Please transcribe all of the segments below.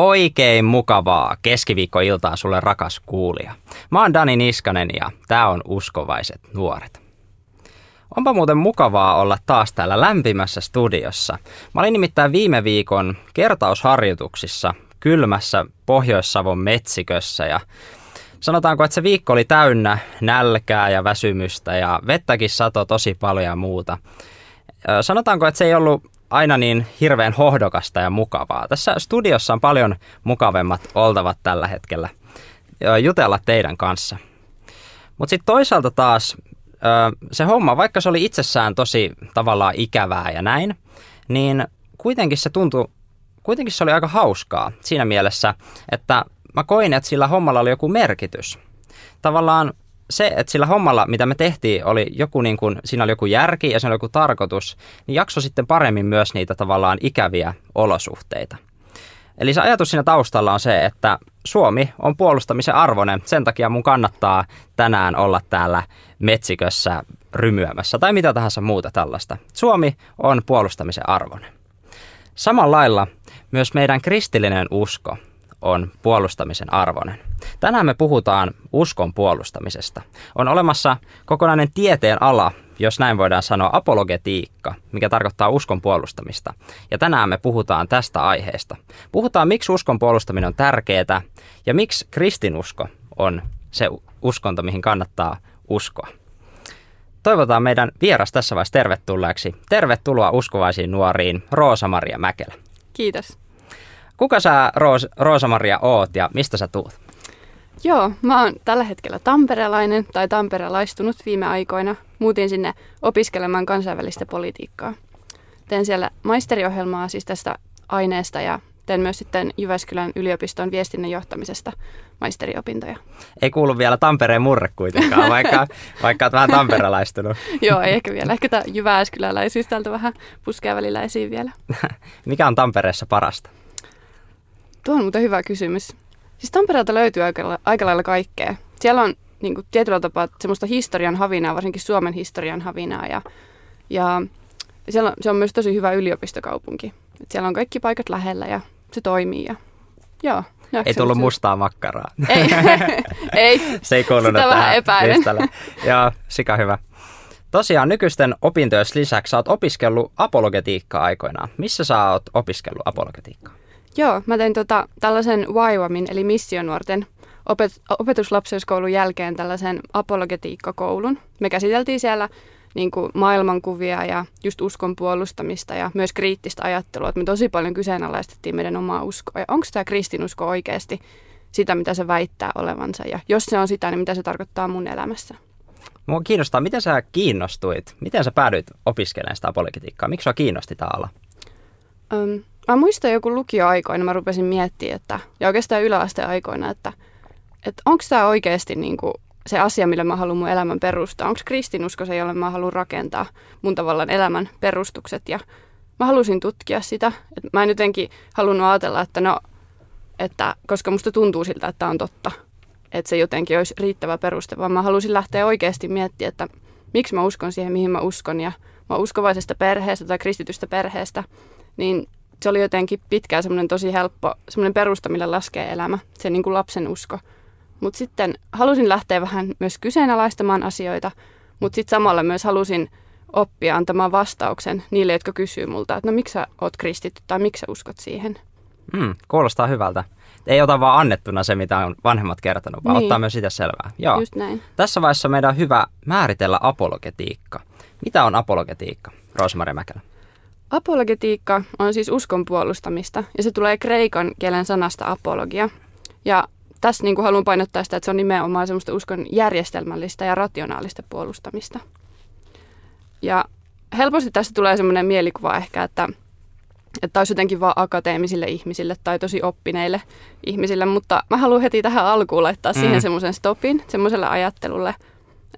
Oikein mukavaa keskiviikkoiltaa sulle rakas kuulija. Mä oon Dani Niskanen ja tää on Uskovaiset nuoret. Onpa muuten mukavaa olla taas täällä lämpimässä studiossa. Mä olin nimittäin viime viikon kertausharjoituksissa kylmässä Pohjois-Savon metsikössä ja sanotaanko, että se viikko oli täynnä nälkää ja väsymystä ja vettäkin sato tosi paljon ja muuta. Sanotaanko, että se ei ollut aina niin hirveän hohdokasta ja mukavaa. Tässä studiossa on paljon mukavemmat oltavat tällä hetkellä jutella teidän kanssa. Mutta sitten toisaalta taas se homma, vaikka se oli itsessään tosi tavallaan ikävää ja näin, niin kuitenkin se tuntui, kuitenkin se oli aika hauskaa siinä mielessä, että mä koin, että sillä hommalla oli joku merkitys. Tavallaan se, että sillä hommalla, mitä me tehtiin, oli joku niin kuin, siinä oli joku järki ja siinä oli joku tarkoitus, niin jakso sitten paremmin myös niitä tavallaan ikäviä olosuhteita. Eli se ajatus siinä taustalla on se, että Suomi on puolustamisen arvoinen. Sen takia mun kannattaa tänään olla täällä metsikössä rymyämässä tai mitä tahansa muuta tällaista. Suomi on puolustamisen arvoinen. Samalla lailla myös meidän kristillinen usko on puolustamisen arvoinen. Tänään me puhutaan uskon puolustamisesta. On olemassa kokonainen tieteen ala, jos näin voidaan sanoa, apologetiikka, mikä tarkoittaa uskon puolustamista. Ja tänään me puhutaan tästä aiheesta. Puhutaan, miksi uskon puolustaminen on tärkeää ja miksi kristinusko on se uskonto, mihin kannattaa uskoa. Toivotaan meidän vieras tässä vaiheessa tervetulleeksi. Tervetuloa uskovaisiin nuoriin, Roosa-Maria Mäkelä. Kiitos. Kuka sä Roos, Roosa-Maria oot ja mistä sä tuut? Joo, mä oon tällä hetkellä tamperelainen tai tamperelaistunut viime aikoina. Muutin sinne opiskelemaan kansainvälistä politiikkaa. Teen siellä maisteriohjelmaa siis tästä aineesta ja teen myös sitten Jyväskylän yliopiston viestinnän johtamisesta maisteriopintoja. Ei kuulu vielä Tampereen murre kuitenkaan, vaikka, vaikka olet vähän tamperelaistunut. Joo, ei ehkä vielä. Ehkä tämä Jyväskyläläisyys täältä vähän puskee välillä esiin vielä. Mikä on Tampereessa parasta? Tuo on muuten hyvä kysymys. Siis Tampereelta löytyy aika, aika lailla kaikkea. Siellä on niin kuin, tietyllä tapaa semmoista historian havinaa, varsinkin Suomen historian havinaa. Ja, ja siellä on, se on myös tosi hyvä yliopistokaupunki. Et siellä on kaikki paikat lähellä ja se toimii. Ja, joo, ei tullut mustaa makkaraa. Ei, ei. se ei kuulunut Sitä vähän epäilen. Joo, sika hyvä. Tosiaan nykyisten opintojen lisäksi sä oot opiskellut apologetiikkaa aikoinaan. Missä sä oot opiskellut apologetiikkaa? Joo, mä tein tota, tällaisen YWAMin, eli missionuorten opet- opetuslapseuskoulun jälkeen tällaisen apologetiikkakoulun. Me käsiteltiin siellä niin kuin maailmankuvia ja just uskon puolustamista ja myös kriittistä ajattelua. Että me tosi paljon kyseenalaistettiin meidän omaa uskoa. Ja onko tämä kristinusko oikeasti sitä, mitä se väittää olevansa? Ja jos se on sitä, niin mitä se tarkoittaa mun elämässä? Mua kiinnostaa, miten sä kiinnostuit? Miten sä päädyit opiskelemaan sitä apologetiikkaa? Miksi sua kiinnosti tämä ala? Mä muistan joku lukioaikoina, mä rupesin miettimään, että, ja oikeastaan yläasteen aikoina, että, että onko tämä oikeasti niin kuin se asia, millä mä haluan mun elämän perustaa. Onko kristinusko se, jolle mä haluan rakentaa mun tavallaan elämän perustukset. Ja mä halusin tutkia sitä. Et mä en jotenkin halunnut ajatella, että no, että koska musta tuntuu siltä, että on totta. Että se jotenkin olisi riittävä peruste, vaan mä halusin lähteä oikeasti miettimään, että miksi mä uskon siihen, mihin mä uskon. Ja mä uskovaisesta perheestä tai kristitystä perheestä, niin se oli jotenkin pitkään semmoinen tosi helppo, semmoinen perusta, millä laskee elämä, se niin kuin lapsen usko. Mutta sitten halusin lähteä vähän myös kyseenalaistamaan asioita, mutta sitten samalla myös halusin oppia antamaan vastauksen niille, jotka kysyy multa, että no miksi sä oot kristitty tai miksi sä uskot siihen. Mm, kuulostaa hyvältä. Ei ota vaan annettuna se, mitä on vanhemmat kertonut, vaan niin. ottaa myös sitä selvää. Joo. Just näin. Tässä vaiheessa meidän on hyvä määritellä apologetiikka. Mitä on apologetiikka, Roosmari Mäkelä? Apologetiikka on siis uskon puolustamista ja se tulee kreikan kielen sanasta apologia. Ja tässä niin kuin haluan painottaa sitä, että se on nimenomaan semmoista uskon järjestelmällistä ja rationaalista puolustamista. Ja helposti tästä tulee semmoinen mielikuva ehkä, että, että olisi jotenkin vain akateemisille ihmisille tai tosi oppineille ihmisille, mutta mä haluan heti tähän alkuun laittaa mm. siihen semmoisen stopin, semmoiselle ajattelulle,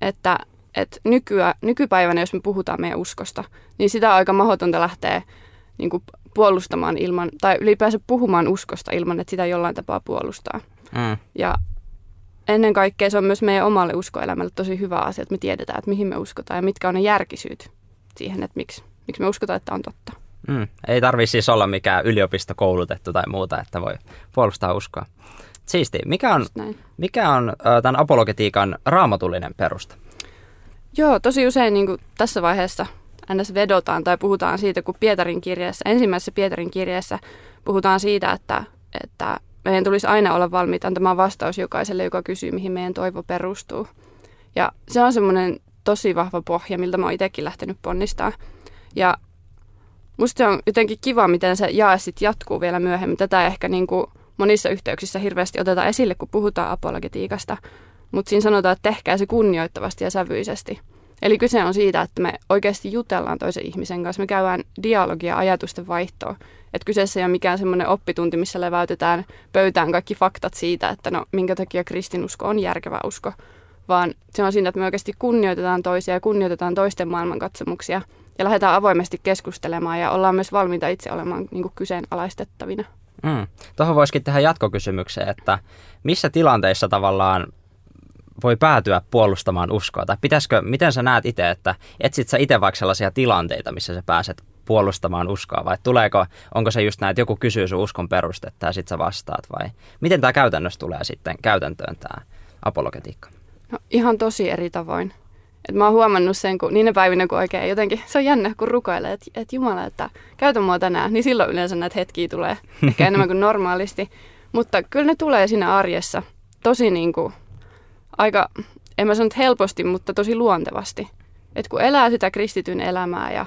että että nykyä, nykypäivänä, jos me puhutaan meidän uskosta, niin sitä on aika mahdotonta lähteä niin kuin puolustamaan ilman, tai ylipäänsä puhumaan uskosta ilman, että sitä jollain tapaa puolustaa. Mm. Ja ennen kaikkea se on myös meidän omalle uskoelämälle tosi hyvä asia, että me tiedetään, että mihin me uskotaan ja mitkä on ne järkisyyt siihen, että miksi, miksi me uskotaan, että on totta. Mm, ei tarvi siis olla mikään yliopistokoulutettu tai muuta, että voi puolustaa uskoa. Siisti. Mikä on, mikä on tämän apologetiikan raamatullinen perusta? Joo, tosi usein niin kuin tässä vaiheessa ns. vedotaan tai puhutaan siitä, kun Pietarin kirjeessä, ensimmäisessä Pietarin kirjeessä puhutaan siitä, että, että meidän tulisi aina olla valmiita antamaan vastaus jokaiselle, joka kysyy, mihin meidän toivo perustuu. Ja se on semmoinen tosi vahva pohja, miltä mä oon itsekin lähtenyt ponnistaa. Ja musta se on jotenkin kiva, miten se jae sitten jatkuu vielä myöhemmin. Tätä ehkä niin kuin monissa yhteyksissä hirveästi otetaan esille, kun puhutaan apologetiikasta. Mutta siinä sanotaan, että tehkää se kunnioittavasti ja sävyisesti. Eli kyse on siitä, että me oikeasti jutellaan toisen ihmisen kanssa. Me käydään dialogia, ajatusten vaihtoa. Että kyseessä ei ole mikään semmoinen oppitunti, missä leväytetään pöytään kaikki faktat siitä, että no minkä takia kristinusko on järkevä usko. Vaan se on siinä, että me oikeasti kunnioitetaan toisia ja kunnioitetaan toisten maailmankatsomuksia ja lähdetään avoimesti keskustelemaan ja ollaan myös valmiita itse olemaan niin kuin kyseenalaistettavina. Mm. Tuohon voisikin tehdä jatkokysymykseen, että missä tilanteissa tavallaan voi päätyä puolustamaan uskoa? Tai pitäisikö, miten sä näet itse, että etsit sä itse vaikka sellaisia tilanteita, missä sä pääset puolustamaan uskoa vai tuleeko, onko se just näin, että joku kysyy sun uskon perustetta ja sit sä vastaat vai miten tämä käytännössä tulee sitten käytäntöön tämä apologetiikka? No, ihan tosi eri tavoin. Et mä oon huomannut sen, kun niinä päivinä, kun oikein jotenkin, se on jännä, kun rukoilee, että et Jumala, että käytä mua tänään, niin silloin yleensä näitä hetkiä tulee enemmän kuin normaalisti. Mutta kyllä ne tulee siinä arjessa tosi niin kuin, aika, en mä sano helposti, mutta tosi luontevasti. Että kun elää sitä kristityn elämää ja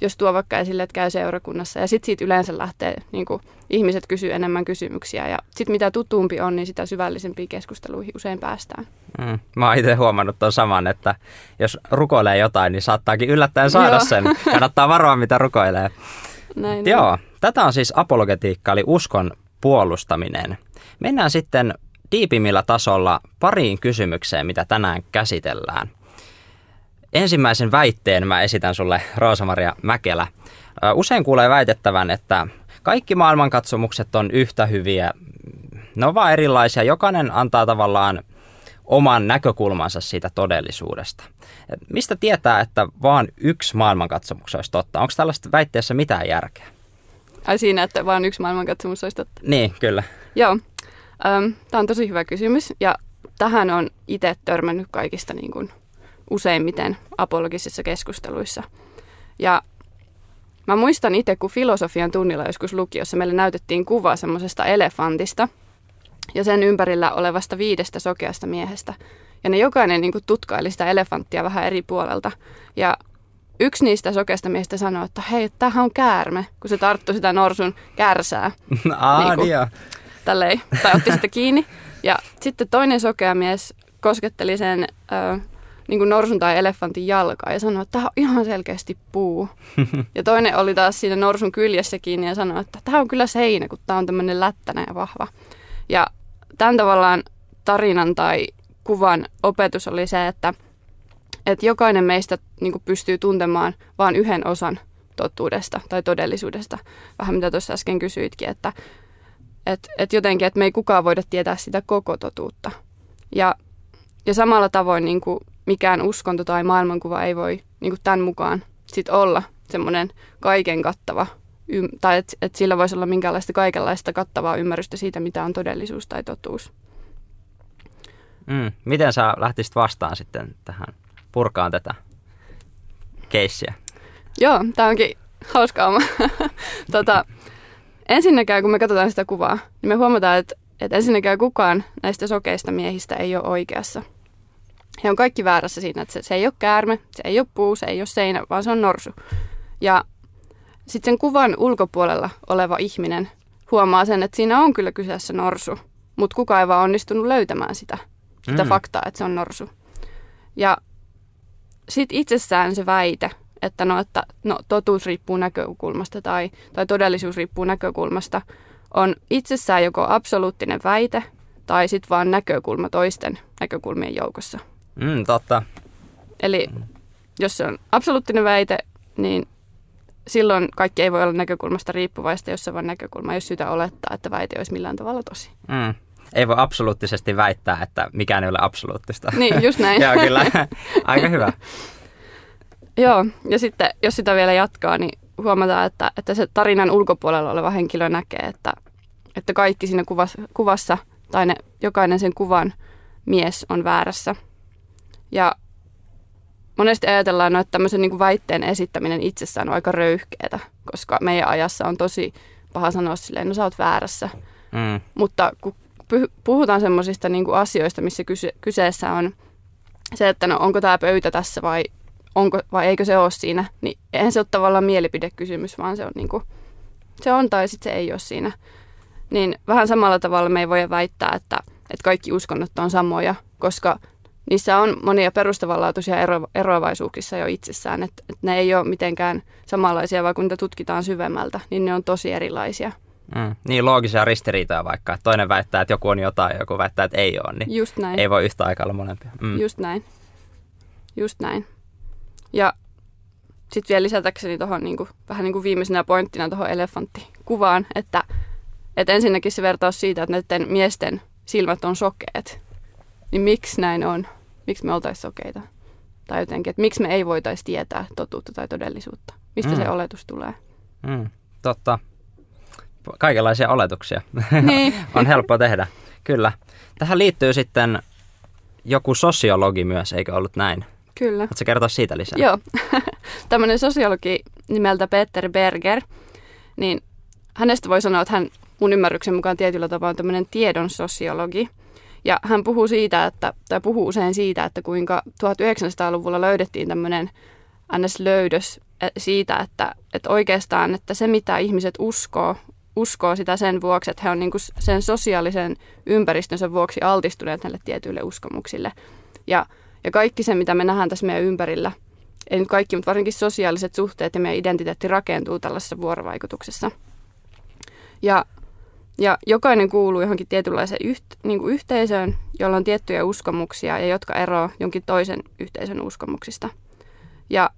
jos tuo vaikka esille, että käy seurakunnassa ja sitten siitä yleensä lähtee, niin kuin, ihmiset kysyy enemmän kysymyksiä ja sitten mitä tutumpi on, niin sitä syvällisempiin keskusteluihin usein päästään. Mm, mä oon itse huomannut tuon saman, että jos rukoilee jotain, niin saattaakin yllättäen saada sen. Kannattaa varoa, mitä rukoilee. Näin Joo, on. tätä on siis apologetiikka, eli uskon puolustaminen. Mennään sitten diipimmillä tasolla pariin kysymykseen, mitä tänään käsitellään. Ensimmäisen väitteen mä esitän sulle, Roosa-Maria Mäkelä. Usein kuulee väitettävän, että kaikki maailmankatsomukset on yhtä hyviä. Ne on vaan erilaisia. Jokainen antaa tavallaan oman näkökulmansa siitä todellisuudesta. Et mistä tietää, että vaan yksi maailmankatsomus olisi totta? Onko tällaista väitteessä mitään järkeä? Ai siinä, että vain yksi maailmankatsomus olisi totta? Niin, kyllä. Joo. Tämä on tosi hyvä kysymys ja tähän on itse törmännyt kaikista niin kuin useimmiten apologisissa keskusteluissa. Ja mä muistan itse, kun filosofian tunnilla joskus lukiossa meille näytettiin kuva semmoisesta elefantista ja sen ympärillä olevasta viidestä sokeasta miehestä. Ja ne jokainen niin kuin tutkaili sitä elefanttia vähän eri puolelta. Ja yksi niistä sokeasta miehistä sanoi, että hei, tämähän on käärme, kun se tarttui sitä norsun kärsää. Aa, niin kuin, tälleen, tai otti sitä kiinni. Ja sitten toinen sokea mies kosketteli sen ö, niin kuin norsun tai elefantin jalkaa ja sanoi, että tämä on ihan selkeästi puu. ja toinen oli taas siinä norsun kyljessä kiinni ja sanoi, että tämä on kyllä seinä, kun tämä on tämmöinen lättänä ja vahva. Ja tämän tavallaan tarinan tai kuvan opetus oli se, että, että jokainen meistä niin kuin pystyy tuntemaan vain yhden osan totuudesta tai todellisuudesta. Vähän mitä tuossa äsken kysyitkin, että et, et jotenkin, että me ei kukaan voida tietää sitä koko totuutta. Ja, ja samalla tavoin niin kuin mikään uskonto tai maailmankuva ei voi niin kuin tämän mukaan sit olla semmoinen kaiken kattava, tai että et sillä voisi olla minkäänlaista kaikenlaista kattavaa ymmärrystä siitä, mitä on todellisuus tai totuus. Mm. Miten sä lähtisit vastaan sitten tähän purkaan tätä keissiä? Joo, tämä onkin hauska oma. tota, ensinnäkään, kun me katsotaan sitä kuvaa, niin me huomataan, että, että ensinnäkään kukaan näistä sokeista miehistä ei ole oikeassa. He on kaikki väärässä siinä, että se, se ei ole käärme, se ei ole puu, se ei ole seinä, vaan se on norsu. Ja sitten sen kuvan ulkopuolella oleva ihminen huomaa sen, että siinä on kyllä kyseessä norsu, mutta kukaan ei vaan onnistunut löytämään sitä, sitä mm. faktaa, että se on norsu. Ja sitten itsessään se väite, että no, että no, totuus riippuu näkökulmasta tai, tai todellisuus riippuu näkökulmasta, on itsessään joko absoluuttinen väite tai sitten vaan näkökulma toisten näkökulmien joukossa. Mm, totta. Eli jos se on absoluuttinen väite, niin silloin kaikki ei voi olla näkökulmasta riippuvaista, jos se on vain näkökulma, jos syytä olettaa, että väite olisi millään tavalla tosi. Mm. Ei voi absoluuttisesti väittää, että mikään ei ole absoluuttista. Niin, just näin. Joo, kyllä. Aika hyvä. Joo, ja sitten jos sitä vielä jatkaa, niin huomataan, että, että se tarinan ulkopuolella oleva henkilö näkee, että, että kaikki siinä kuvassa, kuvassa tai ne, jokainen sen kuvan mies on väärässä. Ja monesti ajatellaan, no, että tämmöisen niin kuin väitteen esittäminen itsessään on aika röyhkeetä, koska meidän ajassa on tosi paha sanoa silleen, no sä oot väärässä. Mm. Mutta kun puhutaan semmoisista niin asioista, missä kyse, kyseessä on se, että no onko tämä pöytä tässä vai, onko, vai eikö se ole siinä, niin eihän se ole tavallaan mielipidekysymys, vaan se on, niin kuin, se on tai sitten se ei ole siinä. Niin vähän samalla tavalla me ei voi väittää, että, että kaikki uskonnot on samoja, koska niissä on monia perustavanlaatuisia ero, eroavaisuuksia jo itsessään, että, että ne ei ole mitenkään samanlaisia, vaan kun niitä tutkitaan syvemmältä, niin ne on tosi erilaisia. Mm. Niin loogisia ristiriitoja vaikka, että toinen väittää, että joku on jotain ja joku väittää, että ei ole, niin Just näin. ei voi yhtä aikaa olla molempia. Mm. Just näin. Just näin. Ja sitten vielä lisätäkseni tuohon niinku, vähän niin kuin viimeisenä pointtina tuohon elefanttikuvaan, että, että ensinnäkin se vertaus siitä, että näiden miesten silmät on sokeet. Niin miksi näin on? Miksi me oltaisiin sokeita? Tai jotenkin, että miksi me ei voitaisi tietää totuutta tai todellisuutta? Mistä mm. se oletus tulee? Mm. Totta kaikenlaisia oletuksia niin. on helppo tehdä. Kyllä. Tähän liittyy sitten joku sosiologi myös, eikö ollut näin? Kyllä. Haluatko kertoa siitä lisää? Joo. Tämmöinen sosiologi nimeltä Peter Berger, niin hänestä voi sanoa, että hän mun ymmärryksen mukaan tietyllä tapaa on tämmöinen tiedon sosiologi. Ja hän puhuu siitä, että, tai puhuu usein siitä, että kuinka 1900-luvulla löydettiin tämmöinen NS-löydös eh, siitä, että, että oikeastaan, että se mitä ihmiset uskoo, uskoo sitä sen vuoksi, että he on niin kuin sen sosiaalisen ympäristönsä vuoksi altistuneet näille tietyille uskomuksille. Ja, ja kaikki se, mitä me nähdään tässä meidän ympärillä, ei nyt kaikki, mutta varsinkin sosiaaliset suhteet ja meidän identiteetti rakentuu tällaisessa vuorovaikutuksessa. Ja, ja jokainen kuuluu johonkin tietynlaiseen yht, niin kuin yhteisöön, jolla on tiettyjä uskomuksia ja jotka eroavat jonkin toisen yhteisön uskomuksista. Ja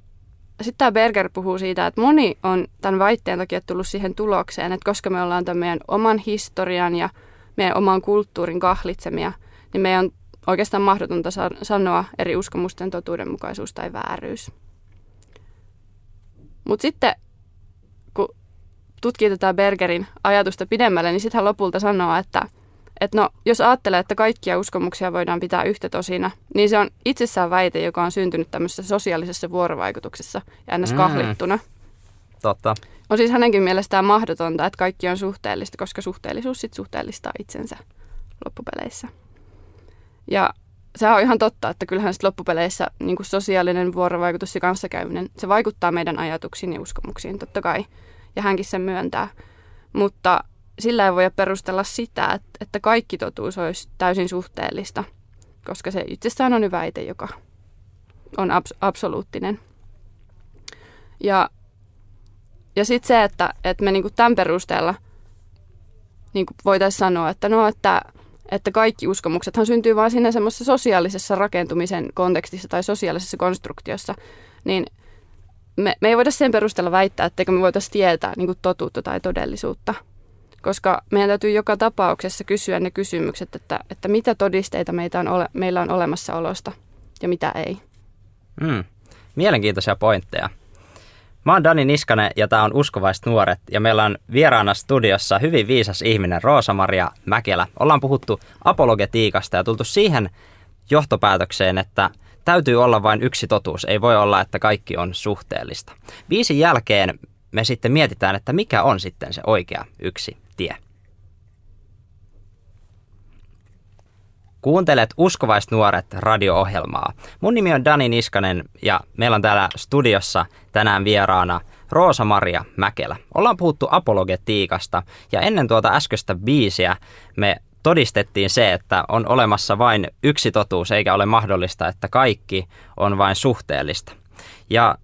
sitten tämä Berger puhuu siitä, että moni on tämän väitteen takia tullut siihen tulokseen, että koska me ollaan tämän meidän oman historian ja meidän oman kulttuurin kahlitsemia, niin meidän on oikeastaan mahdotonta sanoa eri uskomusten totuudenmukaisuus tai vääryys. Mutta sitten kun tutkii tätä Bergerin ajatusta pidemmälle, niin sitten hän lopulta sanoo, että – että no, jos ajattelee, että kaikkia uskomuksia voidaan pitää yhtä tosina, niin se on itsessään väite, joka on syntynyt tämmöisessä sosiaalisessa vuorovaikutuksessa ja ns. Mm. kahlittuna. Totta. On siis hänenkin mielestään mahdotonta, että kaikki on suhteellista, koska suhteellisuus sitten suhteellistaa itsensä loppupeleissä. Ja se on ihan totta, että kyllähän sitten loppupeleissä niin kuin sosiaalinen vuorovaikutus ja kanssakäyminen, se vaikuttaa meidän ajatuksiin ja uskomuksiin totta kai. Ja hänkin sen myöntää. Mutta sillä ei voi perustella sitä, että kaikki totuus olisi täysin suhteellista, koska se itsessään on väite, joka on abs- absoluuttinen. Ja, ja sitten se, että, että me niinku tämän perusteella niinku voitaisiin sanoa, että no, että, että kaikki uskomuksethan syntyy vain siinä semmoisessa sosiaalisessa rakentumisen kontekstissa tai sosiaalisessa konstruktiossa, niin me, me ei voida sen perusteella väittää, etteikö me voitaisiin tietää niin totuutta tai todellisuutta – koska meidän täytyy joka tapauksessa kysyä ne kysymykset, että, että mitä todisteita meitä on ole, meillä on olemassaolosta ja mitä ei. Mm. Mielenkiintoisia pointteja. Mä oon Dani Niskanen ja tää on Uskovaiset nuoret ja meillä on vieraana studiossa hyvin viisas ihminen Roosa-Maria Mäkelä. Ollaan puhuttu apologetiikasta ja tultu siihen johtopäätökseen, että täytyy olla vain yksi totuus. Ei voi olla, että kaikki on suhteellista. Viisin jälkeen me sitten mietitään, että mikä on sitten se oikea yksi tie. Kuuntelet Uskovaiset nuoret radio-ohjelmaa. Mun nimi on Dani Niskanen ja meillä on täällä studiossa tänään vieraana Roosa-Maria Mäkelä. Ollaan puhuttu apologetiikasta ja ennen tuota äskeistä biisiä me todistettiin se, että on olemassa vain yksi totuus eikä ole mahdollista, että kaikki on vain suhteellista. Ja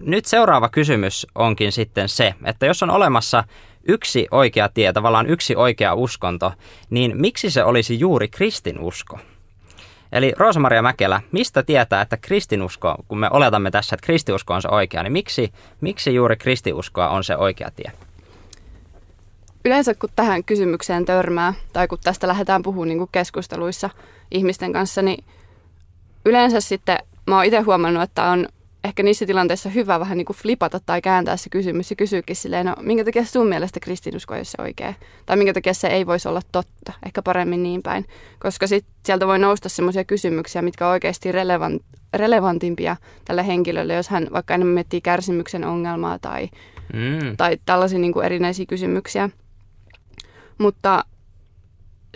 nyt seuraava kysymys onkin sitten se, että jos on olemassa yksi oikea tie, tavallaan yksi oikea uskonto, niin miksi se olisi juuri kristinusko? Eli Roosa-Maria Mäkelä, mistä tietää, että kristinusko, kun me oletamme tässä, että kristiusko on se oikea, niin miksi, miksi juuri kristiuskoa on se oikea tie? Yleensä kun tähän kysymykseen törmää, tai kun tästä lähdetään puhumaan niin keskusteluissa ihmisten kanssa, niin yleensä sitten mä oon itse huomannut, että on ehkä niissä tilanteissa hyvä vähän niin kuin flipata tai kääntää se kysymys ja kysyäkin silleen, no minkä takia sun mielestä kristinusko ei ole se oikea? Tai minkä takia se ei voisi olla totta? Ehkä paremmin niin päin. Koska sit sieltä voi nousta sellaisia kysymyksiä, mitkä on oikeasti relevant, relevantimpia tälle henkilölle, jos hän vaikka enemmän miettii kärsimyksen ongelmaa tai, mm. tai tällaisia niin kuin erinäisiä kysymyksiä. Mutta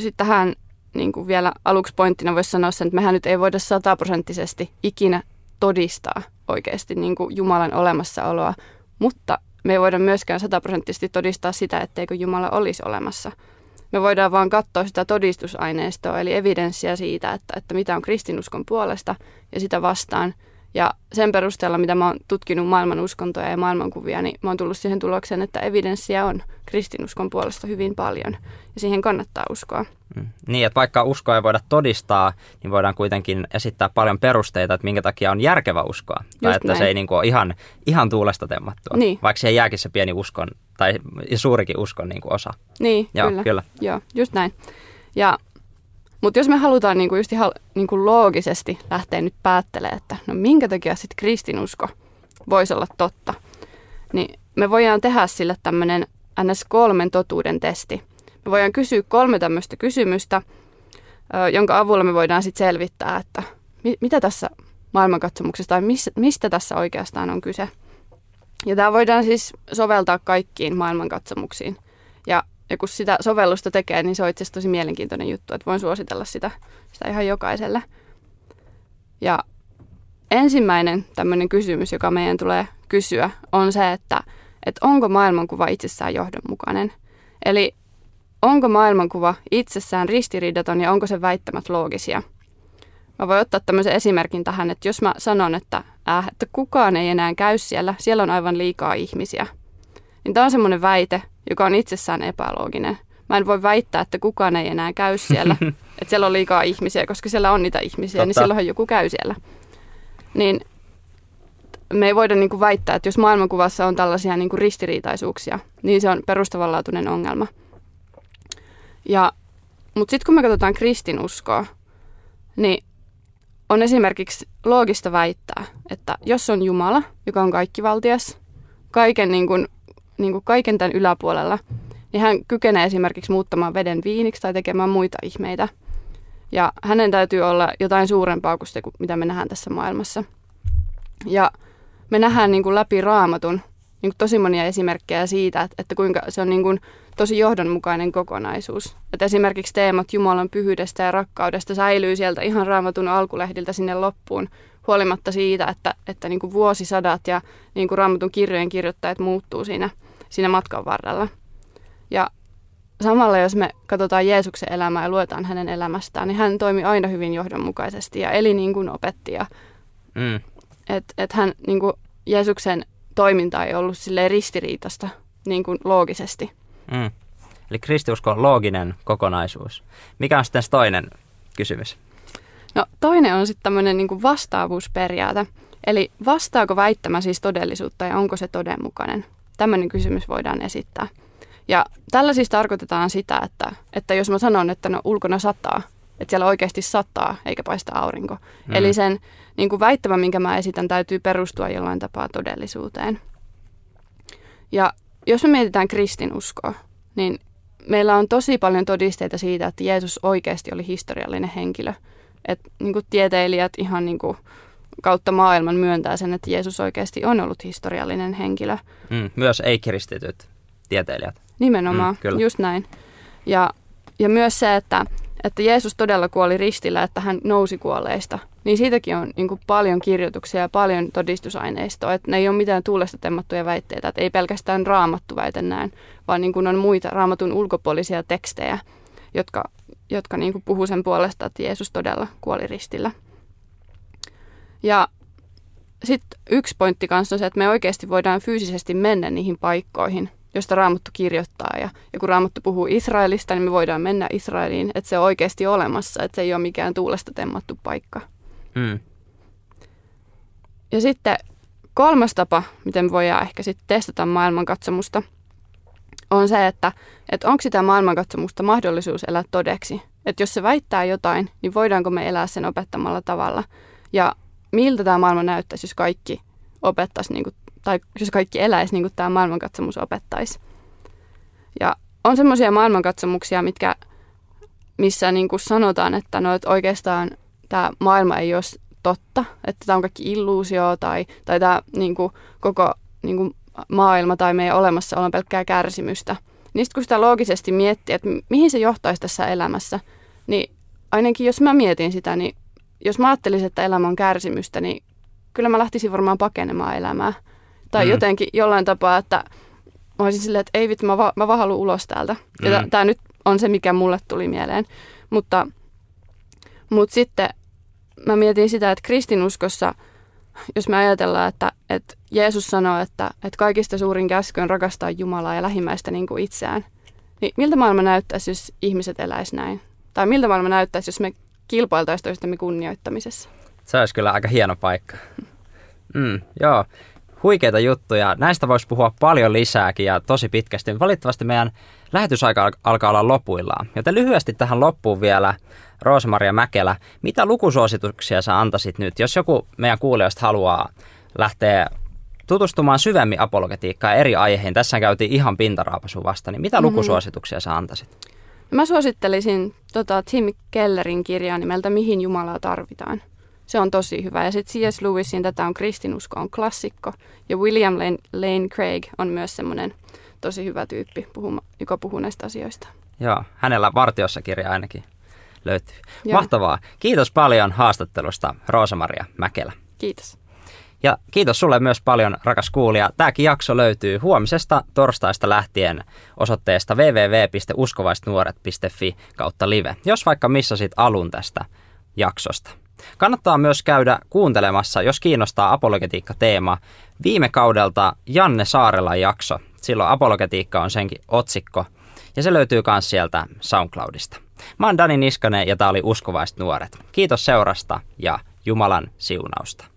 sitten tähän niin kuin vielä aluksi pointtina voisi sanoa sen, että mehän nyt ei voida sataprosenttisesti ikinä todistaa oikeasti niin kuin Jumalan olemassaoloa, mutta me ei voida myöskään sataprosenttisesti todistaa sitä, etteikö Jumala olisi olemassa. Me voidaan vaan katsoa sitä todistusaineistoa, eli evidenssiä siitä, että, että mitä on kristinuskon puolesta ja sitä vastaan – ja sen perusteella, mitä mä oon tutkinut maailman uskontoja ja maailmankuvia, niin mä oon tullut siihen tulokseen, että evidenssiä on kristinuskon puolesta hyvin paljon. Ja siihen kannattaa uskoa. Mm. Niin, että vaikka uskoa ei voida todistaa, niin voidaan kuitenkin esittää paljon perusteita, että minkä takia on järkevä uskoa. Just tai että näin. se ei niin kuin ole ihan, ihan tuulesta temmattua. Niin. Vaikka siihen jääkin se pieni uskon, tai suurikin uskon niin kuin osa. Niin, Joo, kyllä. kyllä. Joo, just näin. Ja mutta jos me halutaan niinku just ihan niinku loogisesti lähteä nyt päättelemään, että no minkä takia sitten kristinusko voisi olla totta, niin me voidaan tehdä sille tämmöinen NS3 totuuden testi. Me voidaan kysyä kolme tämmöistä kysymystä, jonka avulla me voidaan sitten selvittää, että mitä tässä maailmankatsomuksessa tai mistä tässä oikeastaan on kyse. Ja tämä voidaan siis soveltaa kaikkiin maailmankatsomuksiin. Ja ja kun sitä sovellusta tekee, niin se on itse asiassa tosi mielenkiintoinen juttu, että voin suositella sitä, sitä ihan jokaiselle. Ja ensimmäinen tämmöinen kysymys, joka meidän tulee kysyä, on se, että, että onko maailmankuva itsessään johdonmukainen. Eli onko maailmankuva itsessään ristiriidaton ja onko se väittämät loogisia. Mä voin ottaa tämmöisen esimerkin tähän, että jos mä sanon, että, äh, että kukaan ei enää käy siellä, siellä on aivan liikaa ihmisiä, niin tämä on semmoinen väite, joka on itsessään epälooginen. Mä en voi väittää, että kukaan ei enää käy siellä, että siellä on liikaa ihmisiä, koska siellä on niitä ihmisiä, niin Totta. niin silloinhan joku käy siellä. Niin me ei voida niin kuin väittää, että jos maailmankuvassa on tällaisia niin kuin ristiriitaisuuksia, niin se on perustavanlaatuinen ongelma. Ja, mutta sitten kun me katsotaan kristinuskoa, niin on esimerkiksi loogista väittää, että jos on Jumala, joka on kaikkivaltias, kaiken niin kuin niin kuin kaiken tämän yläpuolella, niin hän kykenee esimerkiksi muuttamaan veden viiniksi tai tekemään muita ihmeitä. Ja hänen täytyy olla jotain suurempaa kuin se, mitä me nähdään tässä maailmassa. Ja me nähdään niin kuin läpi raamatun niin kuin tosi monia esimerkkejä siitä, että, kuinka se on niin kuin tosi johdonmukainen kokonaisuus. Että esimerkiksi teemat Jumalan pyhyydestä ja rakkaudesta säilyy sieltä ihan raamatun alkulehdiltä sinne loppuun, huolimatta siitä, että, että niin kuin vuosisadat ja niin kuin raamatun kirjojen kirjoittajat muuttuu siinä – siinä matkan varrella. Ja samalla jos me katsotaan Jeesuksen elämää ja luetaan hänen elämästään, niin hän toimi aina hyvin johdonmukaisesti ja eli niin kuin opetti. mm. Että et hän, niin kuin Jeesuksen toiminta ei ollut sille ristiriitasta niin kuin loogisesti. Mm. Eli kristiusko on looginen kokonaisuus. Mikä on sitten toinen kysymys? No toinen on sitten tämmöinen niin vastaavuusperiaate. Eli vastaako väittämä siis todellisuutta ja onko se todenmukainen? Tämmöinen kysymys voidaan esittää. Ja tällä siis tarkoitetaan sitä, että, että jos mä sanon, että no ulkona sataa, että siellä oikeasti sataa eikä paista aurinko. Mm. Eli sen niin kuin väittämä, minkä mä esitän, täytyy perustua jollain tapaa todellisuuteen. Ja jos me mietitään kristinuskoa, niin meillä on tosi paljon todisteita siitä, että Jeesus oikeasti oli historiallinen henkilö. Että niin kuin tieteilijät ihan niin kuin kautta maailman myöntää sen, että Jeesus oikeasti on ollut historiallinen henkilö. Mm, myös ei-kristityt tieteilijät. Nimenomaan, mm, kyllä. just näin. Ja, ja myös se, että, että Jeesus todella kuoli ristillä, että hän nousi kuolleista, niin siitäkin on niin kuin paljon kirjoituksia ja paljon todistusaineistoa, että ne ei ole mitään tuulesta temmattuja väitteitä, että ei pelkästään raamattu väite näin, vaan niin kuin on muita raamatun ulkopuolisia tekstejä, jotka, jotka niin kuin puhuu sen puolesta, että Jeesus todella kuoli ristillä. Ja sitten yksi pointti kanssa on se, että me oikeasti voidaan fyysisesti mennä niihin paikkoihin, josta Raamattu kirjoittaa. Ja, ja kun Raamattu puhuu Israelista, niin me voidaan mennä Israeliin, että se on oikeasti olemassa, että se ei ole mikään tuulesta temmattu paikka. Mm. Ja sitten kolmas tapa, miten me voidaan ehkä sitten testata maailmankatsomusta, on se, että, että onko sitä maailmankatsomusta mahdollisuus elää todeksi. Että jos se väittää jotain, niin voidaanko me elää sen opettamalla tavalla. Ja miltä tämä maailma näyttäisi, jos kaikki opettaisi, niin kuin, tai jos kaikki eläisi niin kuin tämä maailmankatsomus opettaisi. Ja on semmoisia maailmankatsomuksia, mitkä, missä niin kuin sanotaan, että, no, että oikeastaan tämä maailma ei ole totta, että tämä on kaikki illuusio tai, tai tämä niin kuin, koko niin kuin, maailma tai meidän olemassa on pelkkää kärsimystä. Niin sitten kun sitä loogisesti miettii, että mihin se johtaisi tässä elämässä, niin ainakin jos mä mietin sitä, niin jos mä ajattelisin, että elämä on kärsimystä, niin kyllä mä lähtisin varmaan pakenemaan elämää. Tai mm. jotenkin jollain tapaa, että mä olisin silleen, että ei vittu, mä, va- mä vaan haluan ulos täältä. Mm. Ja tämä nyt on se, mikä mulle tuli mieleen. Mutta, mutta sitten mä mietin sitä, että kristinuskossa, jos me ajatellaan, että, että Jeesus sanoo, että, että kaikista suurin käsky on rakastaa Jumalaa ja lähimmäistä niin kuin itseään, niin miltä maailma näyttäisi, jos ihmiset eläisi näin? Tai miltä maailma näyttäisi, jos me kilpailtaisiin toistemme kunnioittamisessa? Se olisi kyllä aika hieno paikka. Mm, joo, huikeita juttuja. Näistä voisi puhua paljon lisääkin ja tosi pitkästi. Valitettavasti meidän lähetysaika alkaa olla lopuillaan. Joten lyhyesti tähän loppuun vielä Roosamaria Mäkelä. Mitä lukusuosituksia sä antaisit nyt, jos joku meidän kuulijoista haluaa lähteä tutustumaan syvemmin apologetiikkaan eri aiheihin. Tässä käytiin ihan pintaraapasu vasta, niin mitä mm-hmm. lukusuosituksia sä antaisit? Mä suosittelisin tota, Tim Kellerin kirjaa nimeltä Mihin Jumalaa tarvitaan. Se on tosi hyvä. Ja sitten C.S. Lewisin Tätä on kristinusko on klassikko. Ja William Lane, Lane Craig on myös semmoinen tosi hyvä tyyppi, puhuma, joka puhuu näistä asioista. Joo, hänellä vartiossa kirja ainakin löytyy. Joo. Mahtavaa. Kiitos paljon haastattelusta, Roosa-Maria Mäkelä. Kiitos. Ja kiitos sulle myös paljon, rakas kuulija. Tämäkin jakso löytyy huomisesta torstaista lähtien osoitteesta www.uskovaisnuoret.fi kautta live, jos vaikka missasit alun tästä jaksosta. Kannattaa myös käydä kuuntelemassa, jos kiinnostaa apologetiikka-teema, viime kaudelta Janne Saarelan jakso. Silloin apologetiikka on senkin otsikko, ja se löytyy myös sieltä SoundCloudista. Mä oon Dani Niskanen ja tää oli Uskovaiset nuoret. Kiitos seurasta ja Jumalan siunausta.